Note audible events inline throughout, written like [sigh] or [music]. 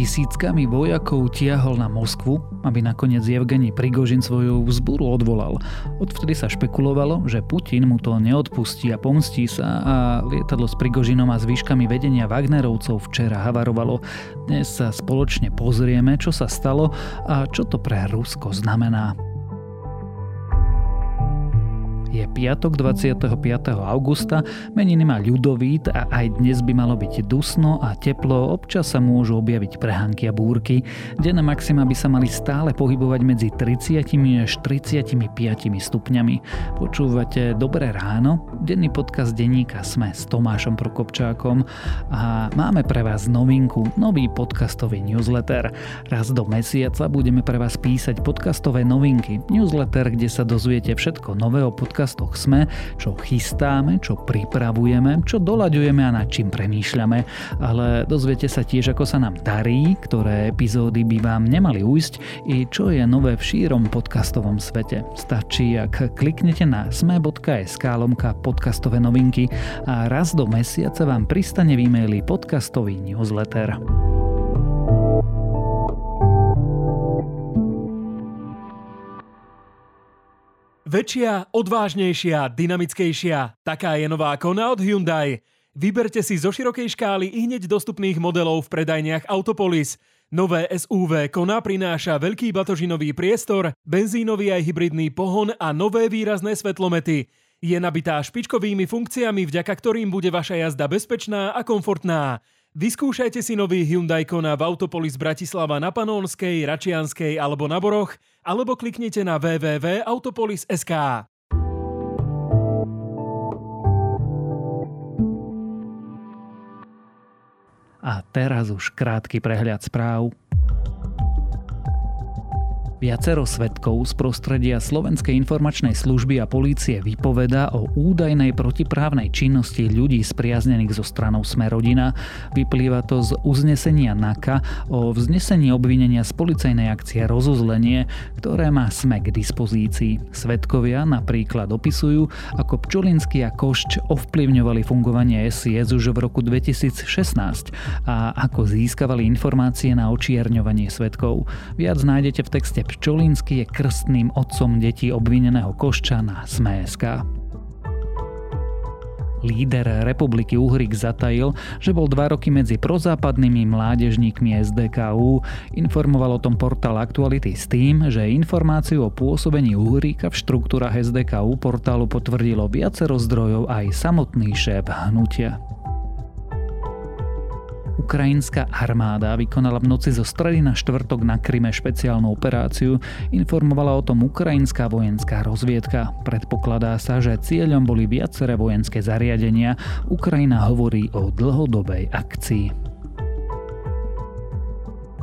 tisíckami vojakov tiahol na Moskvu, aby nakoniec Evgeni Prigožin svoju vzburu odvolal. Odvtedy sa špekulovalo, že Putin mu to neodpustí a pomstí sa a lietadlo s Prigožinom a zvyškami vedenia Wagnerovcov včera havarovalo. Dnes sa spoločne pozrieme, čo sa stalo a čo to pre Rusko znamená. Je piatok 25. augusta, meniny má ľudovít a aj dnes by malo byť dusno a teplo, občas sa môžu objaviť prehánky a búrky. Denné maxima by sa mali stále pohybovať medzi 30 až 35 stupňami. Počúvate Dobré ráno, denný podcast denníka Sme s Tomášom Prokopčákom a máme pre vás novinku, nový podcastový newsletter. Raz do mesiaca budeme pre vás písať podcastové novinky, newsletter, kde sa dozviete všetko nové o podcast podcastoch sme, čo chystáme, čo pripravujeme, čo doľaďujeme a nad čím premýšľame, ale dozviete sa tiež, ako sa nám darí, ktoré epizódy by vám nemali ujsť i čo je nové v šírom podcastovom svete. Stačí, ak kliknete na sme.sk lomka podcastové novinky a raz do mesiaca vám pristane v e-maili podcastový newsletter. Väčšia, odvážnejšia, dynamickejšia. Taká je nová Kona od Hyundai. Vyberte si zo širokej škály i hneď dostupných modelov v predajniach Autopolis. Nové SUV Kona prináša veľký batožinový priestor, benzínový aj hybridný pohon a nové výrazné svetlomety. Je nabitá špičkovými funkciami, vďaka ktorým bude vaša jazda bezpečná a komfortná. Vyskúšajte si nový Hyundai Kona v Autopolis Bratislava na Panónskej, Račianskej alebo na Boroch, alebo kliknite na www.autopolis.sk. A teraz už krátky prehľad správ. Viacero svetkov z prostredia Slovenskej informačnej služby a polície vypoveda o údajnej protiprávnej činnosti ľudí spriaznených zo stranou Smerodina. Vyplýva to z uznesenia NAKA o vznesení obvinenia z policajnej akcie rozuzlenie, ktoré má SME k dispozícii. Svetkovia napríklad opisujú, ako Pčolinský a Košč ovplyvňovali fungovanie SIS už v roku 2016 a ako získavali informácie na očierňovanie svetkov. Viac nájdete v texte Pčolínsky je krstným otcom detí obvineného Koščana z MSK. Líder republiky Uhrik zatajil, že bol dva roky medzi prozápadnými mládežníkmi SDKU. Informoval o tom portál Aktuality s tým, že informáciu o pôsobení Uhrika v štruktúrach SDKU portálu potvrdilo viacero zdrojov aj samotný šéf hnutia. Ukrajinská armáda vykonala v noci zo stredy na štvrtok na Kryme špeciálnu operáciu, informovala o tom ukrajinská vojenská rozviedka. Predpokladá sa, že cieľom boli viaceré vojenské zariadenia. Ukrajina hovorí o dlhodobej akcii.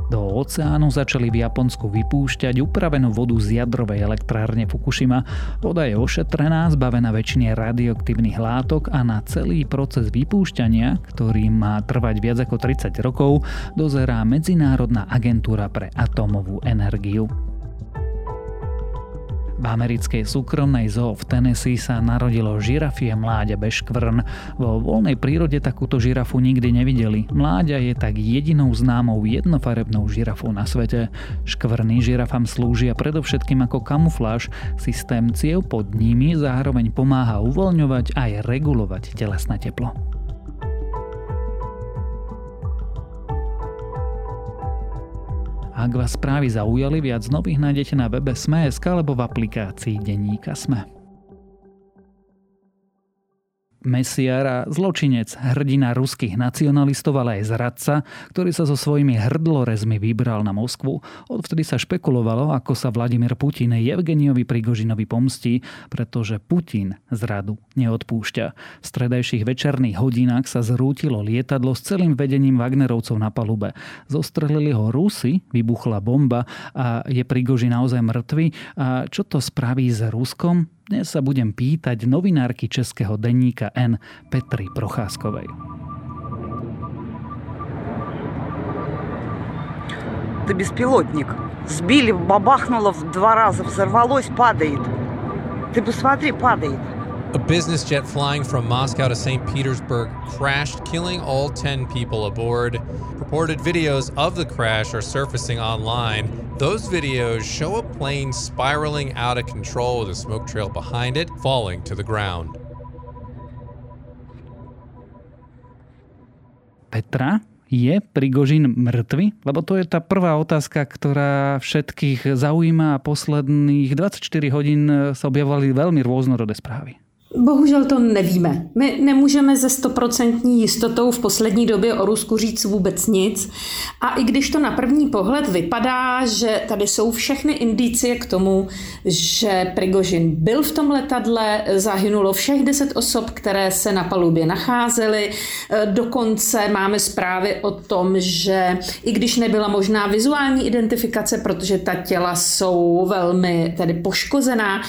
Do oceánu začali v Japonsku vypúšťať upravenú vodu z jadrovej elektrárne Fukushima. Voda je ošetrená, zbavená väčšine radioaktívnych látok a na celý proces vypúšťania, ktorý má trvať viac ako 30 rokov, dozerá Medzinárodná agentúra pre atómovú energiu. V americkej súkromnej zoo v Tennessee sa narodilo žirafie mláďa bez škvrn. Vo voľnej prírode takúto žirafu nikdy nevideli. Mláďa je tak jedinou známou jednofarebnou žirafou na svete. Škvrny žirafám slúžia predovšetkým ako kamufláž. Systém ciev pod nimi zároveň pomáha uvoľňovať aj regulovať telesné teplo. Ak vás správy zaujali, viac nových nájdete na webe Sme.sk alebo v aplikácii Denníka Sme. Mesiar a zločinec, hrdina ruských nacionalistov, ale aj zradca, ktorý sa so svojimi hrdlorezmi vybral na Moskvu. Odvtedy sa špekulovalo, ako sa Vladimír Putin Evgeniovi Prigožinovi pomstí, pretože Putin zradu neodpúšťa. V stredajších večerných hodinách sa zrútilo lietadlo s celým vedením Wagnerovcov na palube. Zostrelili ho Rusy, vybuchla bomba a je Prigožin naozaj mŕtvy. A čo to spraví s Ruskom? Dnes sa budem pýtať novinárky českého denníka N Petry Procházkovej. Это беспилотник. Сбили, бабахнуло в два раза, взорвалось, падает. Ты посмотри, падает. A business jet flying from Moscow to St. Petersburg crashed, killing all 10 people aboard. Purported videos of the crash are surfacing online. Those videos show a plane spiraling out of control with a smoke trail behind it, falling to the ground. Petra, je Prigožin mŕtvy? Lebo to je tá prvá otázka, ktorá všetkých zaujíma a posledných 24 hodín sa objavovali veľmi rôznorodé správy. Bohužel to nevíme. My nemůžeme ze stoprocentní jistotou v poslední době o Rusku říct vůbec nic. A i když to na první pohled vypadá, že tady jsou všechny indicie k tomu, že Prigožin byl v tom letadle, zahynulo všech deset osob, které se na palubě nacházely. Dokonce máme zprávy o tom, že i když nebyla možná vizuální identifikace, protože ta těla jsou velmi tedy poškozená,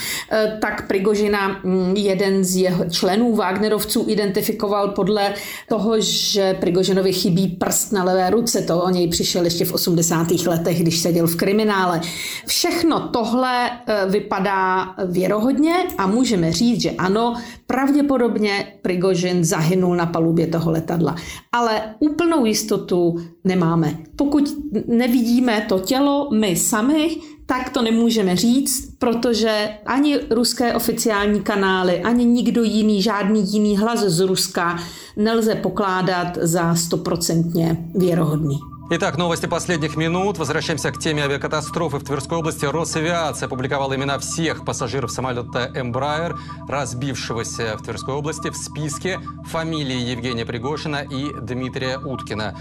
tak Prigožina mm, jeden z jeho členů Wagnerovců identifikoval podle toho, že Prigožinovi chybí prst na levé ruce. To o něj přišel ještě v 80. letech, když seděl v kriminále. Všechno tohle e, vypadá věrohodně a můžeme říct, že ano, pravděpodobně Prigožin zahynul na palubě toho letadla. Ale úplnou jistotu nemáme. Pokud nevidíme to tělo my sami, tak to nemůžeme říct, protože ani ruské oficiální kanály, ani nikdo jiný, žádný jiný hlas z Ruska nelze pokládat za stoprocentně věrohodný. Итак, новости последних минут. Возвращаемся к теме авиакатастрофы в Тверской области. Росавиация опубликовала имена всех пассажиров самолета Embraer, разбившегося в Тверской области. В списке фамилии Евгения Пригошина и Дмитрия Уткина.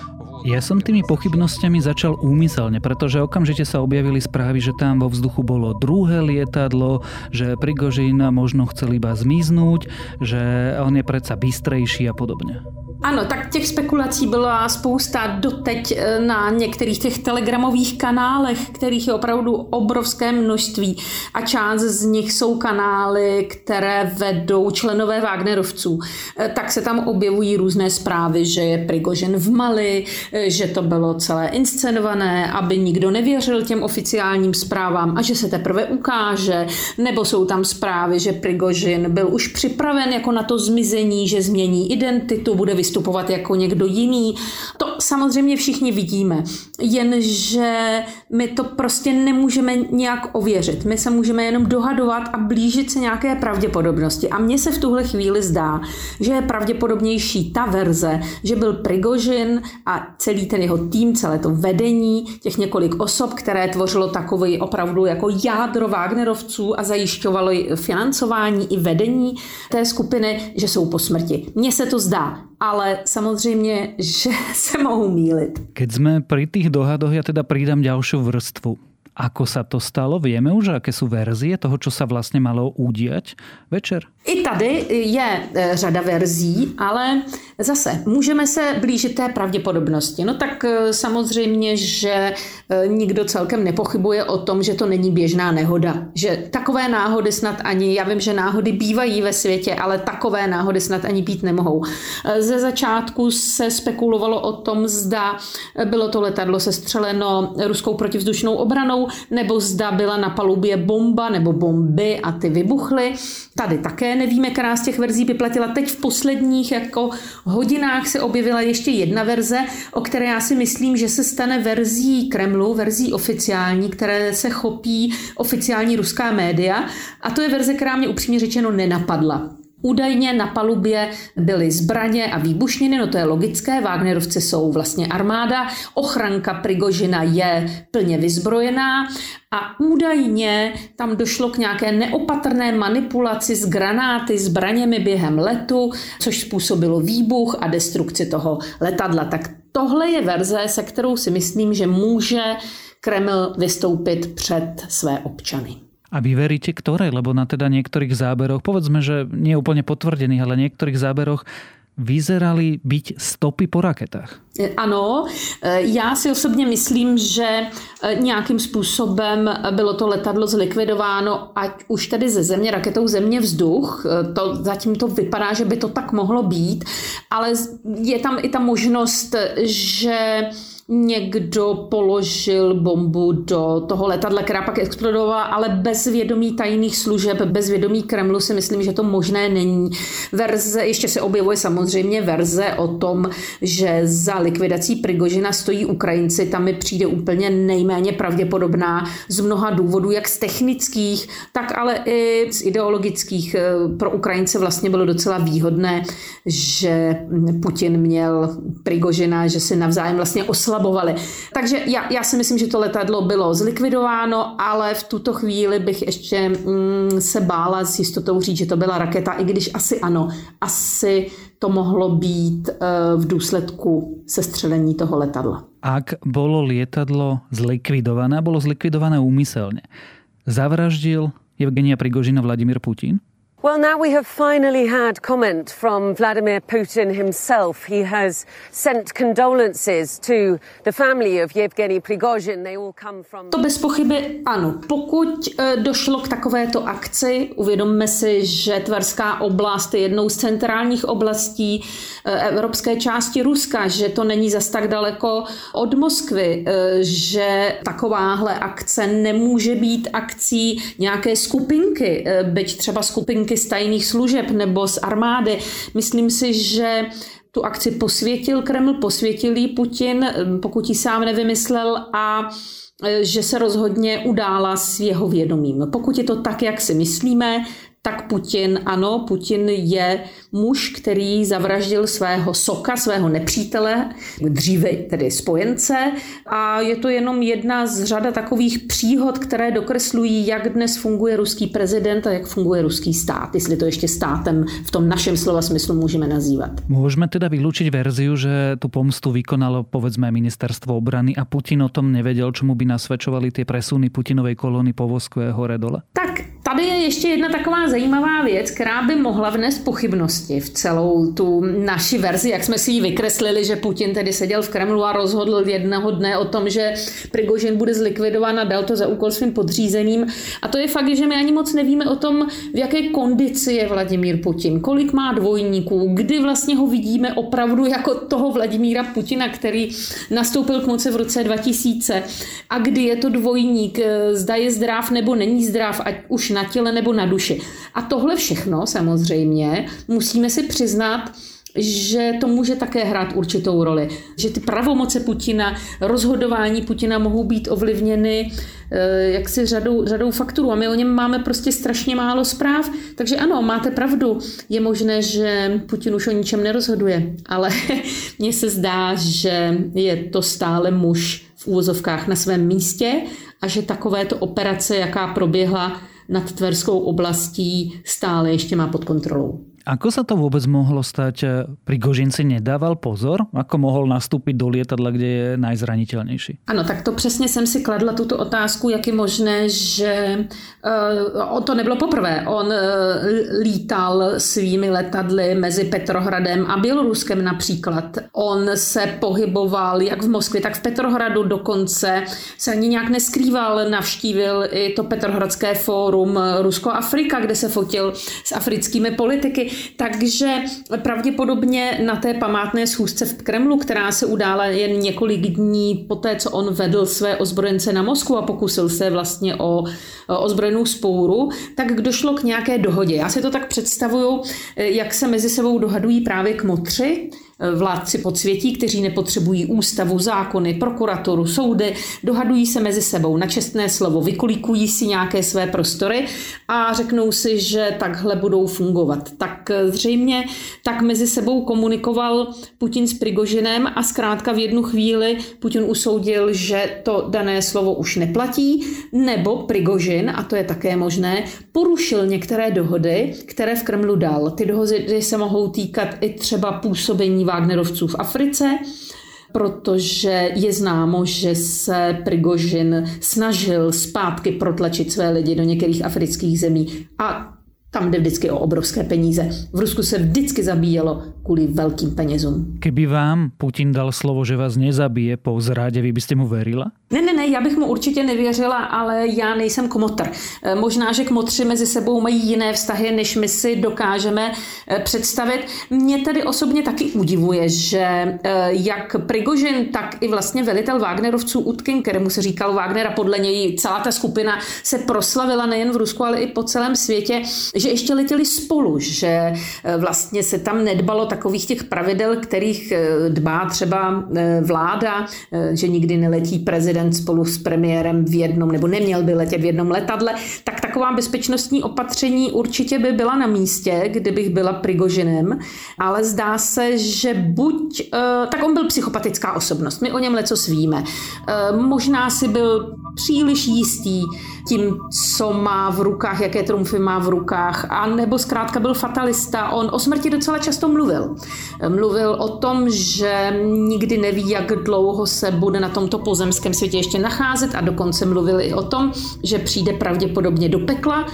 Ja som tými pochybnosťami začal úmyselne, pretože okamžite sa objavili správy, že tam vo vzduchu bolo druhé lietadlo, že Prigožin možno chcel iba zmiznúť, že on je predsa bystrejší a podobne. Ano, tak těch spekulací byla spousta doteď eh, na některých těch telegramových kanálech, kterých je opravdu obrovské množství a část z nich jsou kanály, které vedou členové Wagnerovců. Eh, tak se tam objevují různé zprávy, že je Prigožen v Mali, eh, že to bylo celé inscenované, aby nikdo nevěřil těm oficiálním zprávám a že se teprve ukáže, nebo jsou tam zprávy, že Prigožin byl už připraven jako na to zmizení, že změní identitu, bude vystupovat jako někdo jiný. To samozřejmě všichni vidíme, jenže my to prostě nemůžeme nějak ověřit. My se můžeme jenom dohadovat a blížit se nějaké pravděpodobnosti. A mně se v tuhle chvíli zdá, že je pravděpodobnější ta verze, že byl Prigožin a celý ten jeho tým, celé to vedení, těch několik osob, které tvořilo takový opravdu jako jádro Wagnerovců a zajišťovalo financování i vedení té skupiny, že jsou po smrti. Mně se to zdá ale samozřejmě, že [laughs] se mohou mílit. Keď sme pri tých dohadoch, ja teda pridám ďalšiu vrstvu. Ako sa to stalo? Vieme už, aké sú verzie toho, čo sa vlastne malo udiať večer? I tady je e, řada verzí, ale zase můžeme se blížit té pravděpodobnosti. No tak e, samozřejmě, že e, nikdo celkem nepochybuje o tom, že to není běžná nehoda. Že takové náhody snad ani, já vím, že náhody bývají ve světě, ale takové náhody snad ani být nemohou. Ze začátku se spekulovalo o tom, zda bylo to letadlo sestřeleno ruskou protivzdušnou obranou, nebo zda byla na palubě bomba nebo bomby a ty vybuchly. Tady také nevíme, která z těch verzí by platila. Teď v posledních jako hodinách se objevila ještě jedna verze, o které já si myslím, že se stane verzí Kremlu, verzí oficiální, které se chopí oficiální ruská média. A to je verze, která mě upřímně řečeno nenapadla. Údajně na palubě byly zbraně a výbušniny, no to je logické, Wagnerovci jsou vlastně armáda, ochranka Prigožina je plně vyzbrojená a údajně tam došlo k nějaké neopatrné manipulaci s granáty, zbraněmi během letu, což způsobilo výbuch a destrukci toho letadla. Tak tohle je verze, se kterou si myslím, že může Kreml vystoupit před své občany. A vy veríte ktoré? Lebo na teda niektorých záberoch, povedzme, že nie úplne potvrdených, ale niektorých záberoch vyzerali byť stopy po raketách. Ano, já si osobně myslím, že nějakým způsobem bylo to letadlo zlikvidováno, ať už tedy ze země, raketou země vzduch. To, zatím to vypadá, že by to tak mohlo být, ale je tam i ta možnost, že někdo položil bombu do toho letadla, která pak explodovala, ale bez vědomí tajných služeb, bez vědomí Kremlu si myslím, že to možné není. Verze, ještě se objevuje samozřejmě verze o tom, že za likvidací Prigožina stojí Ukrajinci, tam mi přijde úplně nejméně pravděpodobná z mnoha důvodů, jak z technických, tak ale i z ideologických. Pro Ukrajince vlastně bylo docela výhodné, že Putin měl Prigožina, že se navzájem vlastně oslabovali. Takže já, já si myslím, že to letadlo bylo zlikvidováno, ale v tuto chvíli bych ještě mm, se bála s jistotou říct, že to byla raketa, i když asi ano, asi to mohlo být uh, v důsledku sestřelení toho letadla. Ak bolo lietadlo zlikvidované, bolo zlikvidované úmyselne, zavraždil Evgenia Prigožina Vladimír Putin? Well, now we have finally had comment from Vladimir Putin himself. He has sent condolences to the family of Yevgeny Prigozhin. They all come from... To bez pochyby ano. Pokud e, došlo k takovéto akci, uvědomme si, že Tverská oblast je jednou z centrálních oblastí e, evropské části Ruska, že to není zas tak daleko od Moskvy, e, že takováhle akce nemůže být akcí nějaké skupinky, byť třeba skupinky z tajných služeb nebo z armády. Myslím si, že tu akci posvětil Kreml, posvětil jí Putin, pokud ji sám nevymyslel a e, že se rozhodně udála s jeho vědomím. Pokud je to tak, jak si myslíme, tak Putin, ano, Putin je muž, který zavraždil svého soka, svého nepřítele, dříve tedy spojence a je to jenom jedna z řada takových příhod, které dokreslují, jak dnes funguje ruský prezident a jak funguje ruský stát, jestli to ještě státem v tom našem slova smyslu můžeme nazývat. Můžeme teda vylučit verziu, že tu pomstu vykonalo povedzme ministerstvo obrany a Putin o tom nevěděl, čemu by nasvedčovali ty presuny Putinovej kolony po Vosku hore dole? Tak tady je ještě jedna taková zajímavá věc, která by mohla vnést pochybnosti v celou tu naši verzi, jak jsme si ji vykreslili, že Putin tedy seděl v Kremlu a rozhodl jednoho dne o tom, že Prigožin bude zlikvidován a dal to za úkol svým podřízeným. A to je fakt, že my ani moc nevíme o tom, v jaké kondici je Vladimír Putin, kolik má dvojníků, kdy vlastně ho vidíme opravdu jako toho Vladimíra Putina, který nastoupil k moci v roce 2000 a kdy je to dvojník, zda je zdrav nebo není zdrav, ať už na těle nebo na duši. A tohle všechno samozřejmě musíme si přiznat, že to může také hrát určitou roli. Že ty pravomoce Putina, rozhodování Putina mohou být ovlivněny eh, jaksi řadou, řadou faktorů a my o něm máme prostě strašně málo zpráv. Takže ano, máte pravdu, je možné, že Putin už o ničem nerozhoduje, ale [laughs] mně se zdá, že je to stále muž v úvozovkách na svém místě a že takovéto operace, jaká proběhla, nad Tverskou oblastí stále ještě má pod kontrolou. Ako sa to vôbec mohlo stať? Prigožin si nedával pozor? Ako mohol nastúpiť do lietadla, kde je najzraniteľnejší? Ano, tak to přesně jsem si kladla tuto otázku, jak je možné, že uh, on to nebylo poprvé. On uh, lítal svými letadly mezi Petrohradem a Běloruskem například. On se pohyboval jak v Moskvě, tak v Petrohradu dokonce. Se ani nějak neskrýval, navštívil i to Petrohradské fórum Rusko-Afrika, kde se fotil s africkými politiky. Takže pravděpodobně na té památné schůzce v Kremlu, která se udála jen několik dní poté, co on vedl své ozbrojence na Moskvu a pokusil se vlastně o ozbrojenou spouru, tak došlo k nějaké dohodě. Já si to tak představuju, jak se mezi sebou dohadují právě kmotři, vládci podsvětí, kteří nepotřebují ústavu, zákony, prokuraturu, soudy, dohadují se mezi sebou na čestné slovo, vykolíkují si nějaké své prostory a řeknou si, že takhle budou fungovat. Tak zřejmě tak mezi sebou komunikoval Putin s Prigožinem a zkrátka v jednu chvíli Putin usoudil, že to dané slovo už neplatí, nebo Prigožin, a to je také možné, porušil některé dohody, které v Kremlu dal. Ty dohody se mohou týkat i třeba působení Wagnerovců v Africe, protože je známo, že se Prigožin snažil zpátky protlačit své lidi do některých afrických zemí. A tam jde vždycky o obrovské peníze. V Rusku se vždycky zabíjelo kvůli velkým penězům. Keby vám Putin dal slovo, že vás nezabije po zrádě, vy byste mu verila? Ne, ne, ne, já bych mu určitě nevěřila, ale já nejsem komotr. Eh, možná, že kmotři mezi sebou mají jiné vztahy, než my si dokážeme eh, představit. Mě tedy osobně taky udivuje, že eh, jak Prigožin, tak i vlastně velitel Wagnerovců Utkin, kterému se říkal Wagnera, podle něj celá ta skupina se proslavila nejen v Rusku, ale i po celém světě, že ještě letěli spolu, že vlastně se tam nedbalo takových těch pravidel, kterých dbá třeba vláda, že nikdy neletí prezident prezident spolu s premiérem v jednom, nebo neměl by letět v jednom letadle, tak taková bezpečnostní opatření určitě by byla na místě, kdybych byla Prigožinem, ale zdá se, že buď, eh, tak on byl psychopatická osobnost, my o něm leco svíme. Eh, možná si byl příliš jistý tím, co má v rukách, jaké trumfy má v rukách, a nebo zkrátka byl fatalista. On o smrti docela často mluvil. Mluvil o tom, že nikdy neví, jak dlouho se bude na tomto pozemském světě ještě nacházet a dokonce mluvil i o tom, že přijde pravděpodobně do pekla,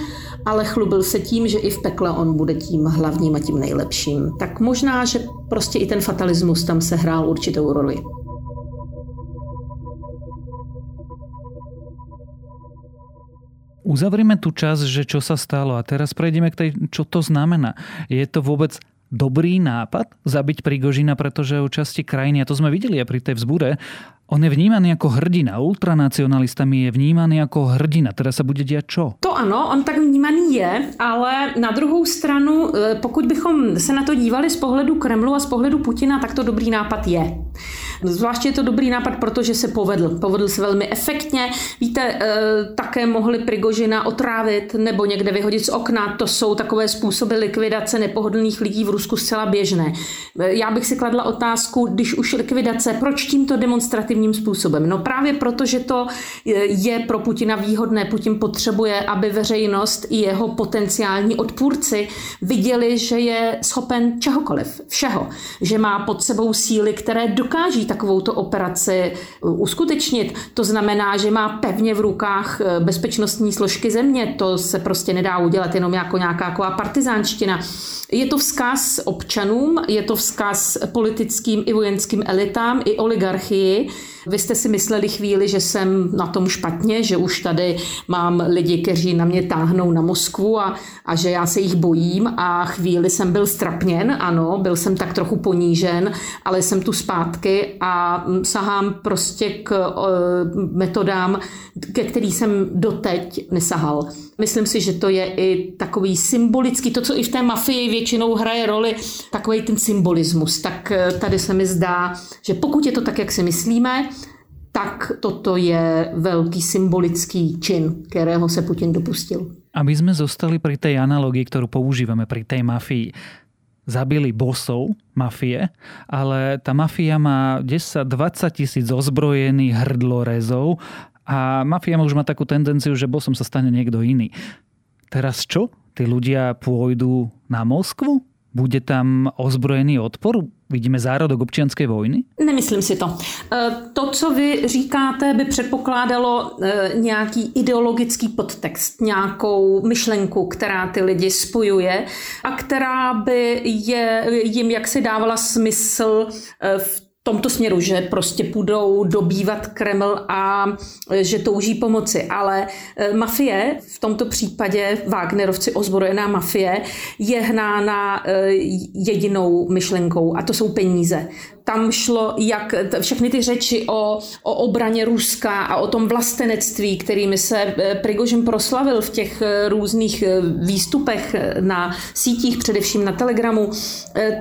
ale chlubil se tím, že i v pekle on bude tím hlavním a tím nejlepším. Tak možná, že prostě i ten fatalismus tam se hrál určitou roli. Uzavrime tu čas, že čo sa stalo a teraz prejdeme k tej, čo to znamená. Je to vôbec dobrý nápad zabiť Prigožina, pretože o časti krajiny, a to sme videli aj pri tej vzbure, on je vnímaný jako hrdina. Ultranacionalistami je vnímaný jako hrdina. Teda se bude dělat čo? To ano, on tak vnímaný je, ale na druhou stranu, eh, pokud bychom se na to dívali z pohledu Kremlu a z pohledu Putina, tak to dobrý nápad je. Zvláště je to dobrý nápad, protože se povedl. Povedl se velmi efektně. Víte, eh, také mohli Prigožina otrávit nebo někde vyhodit z okna. To jsou takové způsoby likvidace nepohodlných lidí v Rusku zcela běžné. Eh, já bych si kladla otázku, když už likvidace, proč tímto demonstrativním způsobem? No právě proto, že to eh, je pro Putina výhodné. Putin potřebuje, aby veřejnost i jeho potenciální odpůrci viděli, že je schopen čehokoliv, všeho. Že má pod sebou síly, které dokáží takovouto operaci uh, uskutečnit. To znamená, že má pevně v rukách uh, bezpečnostní složky země. To se prostě nedá udělat jenom jako nějaká taková partizánština. Je to vzkaz občanům, je to vzkaz politickým i vojenským elitám, i oligarchii. Vy jste si mysleli chvíli, že jsem na tom špatně, že už tady mám lidi, kteří na mě táhnou na Moskvu a, a že já se jich bojím a chvíli jsem byl strapněn, ano, byl jsem tak trochu ponížen, ale jsem tu zpátky a sahám prostě k metodám, ke který jsem doteď nesahal. Myslím si, že to je i takový symbolický, to, co i v té mafii většinou hraje roli, takový ten symbolismus. Tak eh, tady se mi zdá, že pokud je to tak, jak si myslíme, tak toto je velký symbolický čin, kterého se Putin dopustil. Aby jsme zostali pri tej analogii, kterou používáme pri tej mafii, zabili bosov mafie, ale ta mafia má 10-20 tisíc ozbrojených hrdlorezov a mafia už má takú tendenciu, že bosom sa stane niekto iný. Teraz čo? Tí ľudia pôjdu na Moskvu? Bude tam ozbrojený odpor? Vidíme zárodok občianské vojny? Nemyslím si to. E, to, co vy říkáte, by předpokládalo e, nějaký ideologický podtext, nějakou myšlenku, která ty lidi spojuje a která by je, jim jaksi dávala smysl e, v tomto směru, že prostě půjdou dobývat Kreml a e, že touží pomoci. Ale e, mafie, v tomto případě Wagnerovci, ozbrojená mafie, je hnána e, jedinou myšlenkou a to jsou peníze tam šlo jak všechny ty řeči o, o obraně Ruska a o tom vlastenectví, kterými se eh, Prigožin proslavil v těch eh, různých eh, výstupech na sítích, především na Telegramu,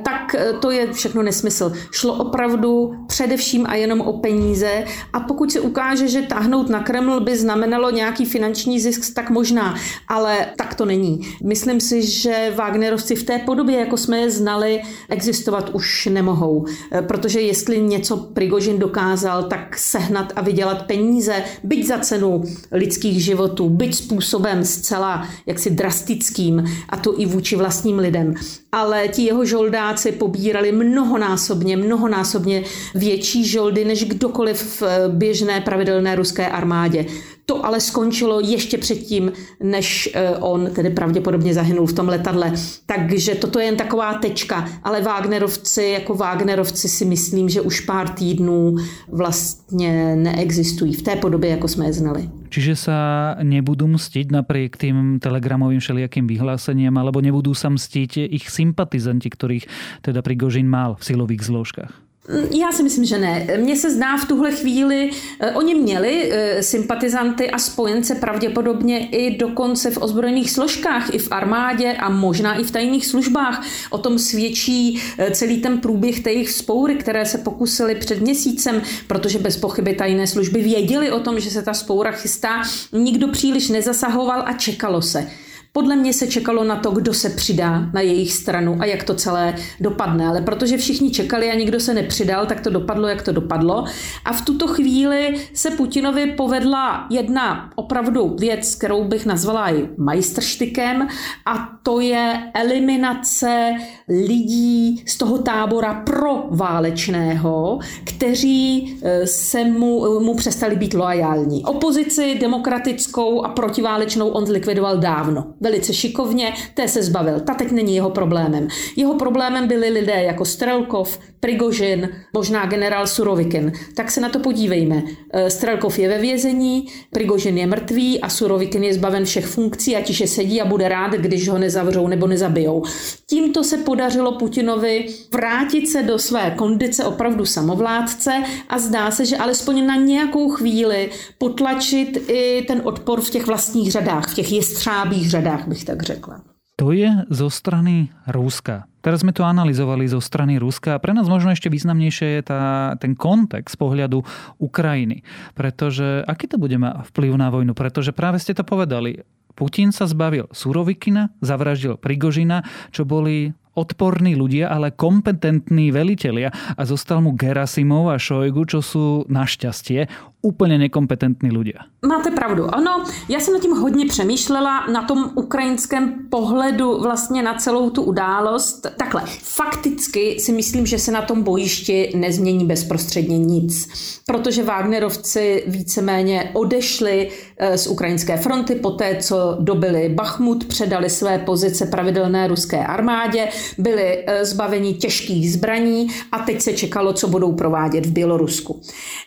tak to je všechno nesmysl. Šlo opravdu především a jenom o peníze a pokud se ukáže, že táhnout na Kreml by znamenalo nějaký finanční zisk, tak možná, ale tak to není. Myslím si, že Wagnerovci v té podobě, jako jsme je znali, existovat už nemohou protože jestli něco Prigožin dokázal, tak sehnat a vydělat peníze, byť za cenu lidských životů, byť způsobem zcela jaksi drastickým, a to i vůči vlastním lidem. Ale ti jeho žoldáci pobírali mnohonásobně, mnohonásobně větší žoldy než kdokoliv v běžné pravidelné ruské armádě. To ale skončilo ještě předtím, než eh, on tedy pravděpodobně zahynul v tom letadle. Takže toto je jen taková tečka. Ale Wagnerovci, jako Wagnerovci si myslím, že už pár týdnů vlastně neexistují v té podobě, jako jsme je znali. Čiže sa nebudú mstiť napriek tým telegramovým všelijakým vyhláseniam, alebo nebudú sa mstiť ich sympatizanti, ktorých teda Prigožin mal v silových zložkách? Já si myslím, že ne. Mně se zdá v tuhle chvíli, eh, oni měli eh, sympatizanty a spojence pravděpodobně i dokonce v ozbrojených složkách, i v armádě a možná i v tajných službách. O tom svědčí eh, celý ten průběh té jejich spoury, které se pokusili před měsícem, protože bez pochyby tajné služby věděli o tom, že se ta spoura chystá. Nikdo příliš nezasahoval a čekalo se. Podle mě se čekalo na to, kdo se přidá na jejich stranu a jak to celé dopadne. Ale protože všichni čekali a nikdo se nepřidal, tak to dopadlo, jak to dopadlo. A v tuto chvíli se Putinovi povedla jedna opravdu věc, kterou bych nazvala i majstrštykem, a to je eliminace lidí z toho tábora pro válečného, kteří eh, se mu, mu přestali být loajální. Opozici demokratickou a protiválečnou on zlikvidoval dávno velice šikovně, té se zbavil. Ta teď není jeho problémem. Jeho problémem byli lidé jako Strelkov, Prigožin, možná generál Surovikin. Tak se na to podívejme. E, Strelkov je ve vězení, Prigožin je mrtvý a Surovikin je zbaven všech funkcí a tiše sedí a bude rád, když ho nezavřou nebo nezabijou. Tímto se podařilo Putinovi vrátit se do své kondice opravdu samovládce a zdá se, že alespoň na nějakou chvíli potlačit i ten odpor v těch vlastních řadách, v těch jestřábých řadách, bych tak řekla. To je zo strany Ruska. Teraz sme to analyzovali zo strany Ruska a pre nás možno ešte významnejšie je tá, ten kontext z pohľadu Ukrajiny. Pretože aký to bude mať vplyv na vojnu? Pretože práve ste to povedali. Putin sa zbavil Surovikina, zavraždil Prigožina, čo boli odporní ľudia, ale kompetentní velitelia a zostal mu Gerasimov a Šojgu, čo sú našťastie úplně nekompetentní lidé. Máte pravdu. Ano, já jsem nad tím hodně přemýšlela na tom ukrajinském pohledu vlastně na celou tu událost. Takhle, fakticky si myslím, že se na tom bojišti nezmění bezprostředně nic, protože Wagnerovci víceméně odešli eh, z ukrajinské fronty po té, co dobili Bachmut, předali své pozice pravidelné ruské armádě, byli eh, zbaveni těžkých zbraní a teď se čekalo, co budou provádět v Bělorusku.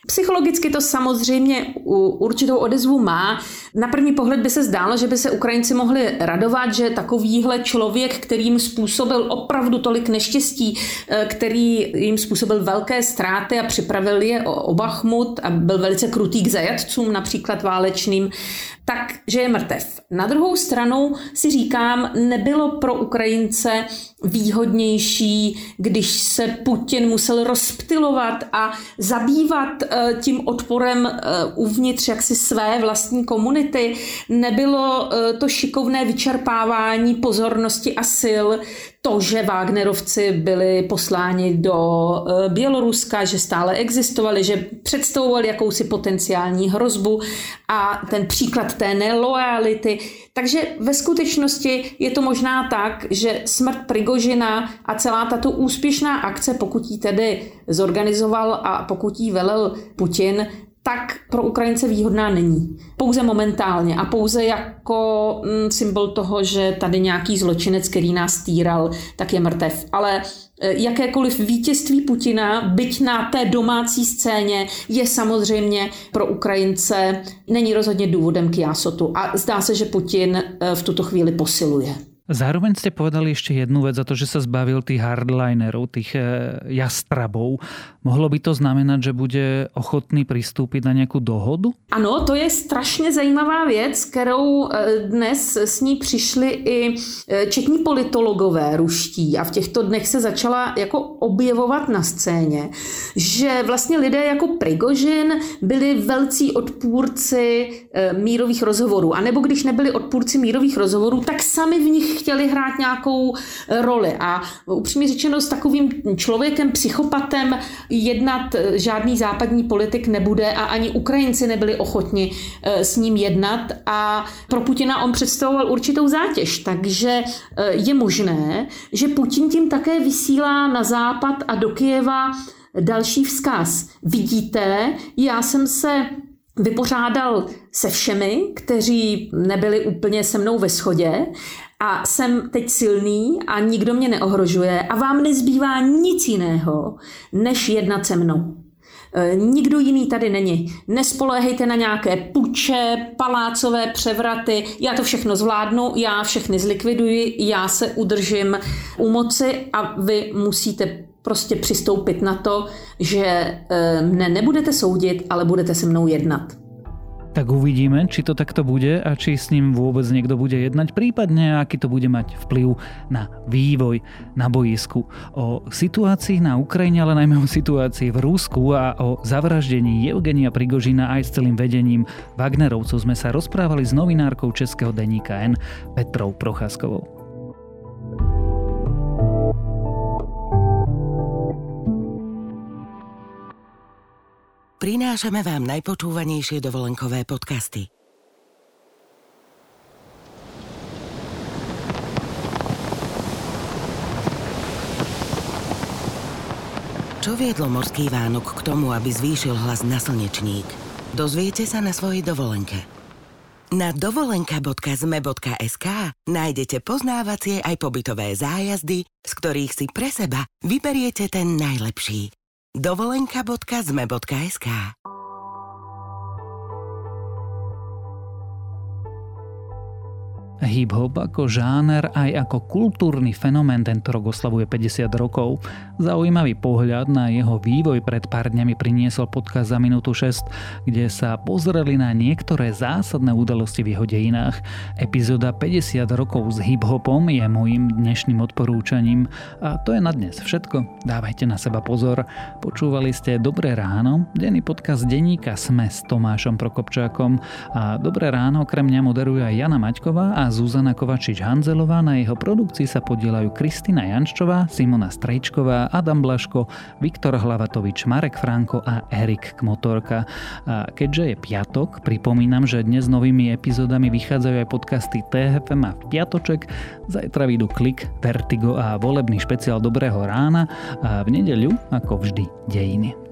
Psychologicky to samozřejmě určitou odezvu má. Na první pohled by se zdálo, že by se Ukrajinci mohli radovat, že takovýhle člověk, který jim způsobil opravdu tolik neštěstí, eh, který jim způsobil velké ztráty a připravil je o Bachmut a byl velice krutý k zajatcům, například válečným, tak, že je mrtev. Na druhou stranu si říkám, nebylo pro Ukrajince výhodnější, když se Putin musel rozptilovat a zabývat eh, tím odporem eh, uvnitř jaksi své vlastní komunity. Nebylo eh, to šikovné vyčerpávání pozornosti a sil to, že Wagnerovci byli posláni do eh, Běloruska, že stále existovali, že představovali jakousi potenciální hrozbu a ten příklad té nelojality. Takže ve skutečnosti je to možná tak, že smrt Prigožina a celá tato úspěšná akce, pokud ji tedy zorganizoval a pokud ji velel Putin, tak pro Ukrajince výhodná není. Pouze momentálně a pouze jako mm, symbol toho, že tady nějaký zločinec, který nás týral, tak je mrtev. Ale e, jakékoliv vítězství Putina, byť na té domácí scéně, je samozřejmě pro Ukrajince, není rozhodně důvodem k jásotu. A zdá se, že Putin e, v tuto chvíli posiluje. Zároveň ste povedali ešte jednu vec za to, že sa zbavil tých hardlinerov, tých e, jastrabov. Mohlo by to znamenat, že bude ochotný přistúpit na nějakou dohodu? Ano, to je strašně zajímavá věc, kterou e, dnes s ní přišli i e, četní politologové ruští a v těchto dnech se začala jako objevovat na scéně, že vlastně lidé jako Prigožin byli velcí odpůrci mírových rozhovorů. A nebo když nebyli odpůrci mírových rozhovorů, tak sami v nich chtěli hrát nějakou eh, roli. A upřímně řečeno s takovým člověkem, psychopatem jednat eh, žádný západní politik nebude a ani Ukrajinci nebyli ochotni eh, s ním jednat a pro Putina on představoval určitou zátěž, takže je možné, že Putin tím také vysílá na západ a do Kijeva další vzkaz. Vidíte, já jsem se vypořádal se všemi, kteří nebyli úplně se mnou ve shodě a jsem teď silný a nikdo mě neohrožuje a vám nezbývá nic jiného, než jednat se mnou. E, nikdo jiný tady není. Nespoléhejte na nějaké puče, palácové převraty. Já to všechno zvládnu, já všechny zlikviduji, já se udržím u moci a vy musíte prostě přistoupit na to, že e, mne nebudete soudit, ale budete se mnou jednat tak uvidíme, či to takto bude a či s ním vôbec niekto bude jednať, prípadne aký to bude mať vplyv na vývoj na boisku. O situácii na Ukrajine, ale najmä o situácii v Rúsku a o zavraždení Evgenia Prigožina aj s celým vedením Wagnerovcov sme sa rozprávali s novinárkou českého denníka N Petrou Procházkovou. Prinášame vám najpočúvanejšie dovolenkové podcasty. Čo viedlo morský Vánok k tomu, aby zvýšil hlas na slnečník? Dozviete sa na svojej dovolenke. Na dovolenka.zme.sk nájdete poznávacie aj pobytové zájazdy, z ktorých si pre seba vyberiete ten najlepší – dovolenka.zme.sk Hip-hop ako žáner aj ako kultúrny fenomén tento rok oslavuje 50 rokov. Zaujímavý pohľad na jeho vývoj pred pár dňami priniesol podcast za minútu 6, kde sa pozreli na niektoré zásadné udalosti v jeho dejinách. Epizóda 50 rokov s hip-hopom je môjim dnešným odporúčaním a to je na dnes všetko. Dávajte na seba pozor. Počúvali ste Dobré ráno, denný podcast denníka Sme s Tomášom Prokopčákom a Dobré ráno okrem mňa moderuje aj Jana Maťková a Zuzana Kovačič-Hanzelová, na jeho produkcii sa podielajú Kristina Jančová, Simona Strejčková, Adam Blaško, Viktor Hlavatovič, Marek Franko a Erik Kmotorka. A keďže je piatok, pripomínam, že dnes novými epizódami vychádzajú aj podcasty TFM a v piatoček, zajtra vidú Klik, Vertigo a volebný špeciál Dobrého rána a v nedeľu, ako vždy, dejiny.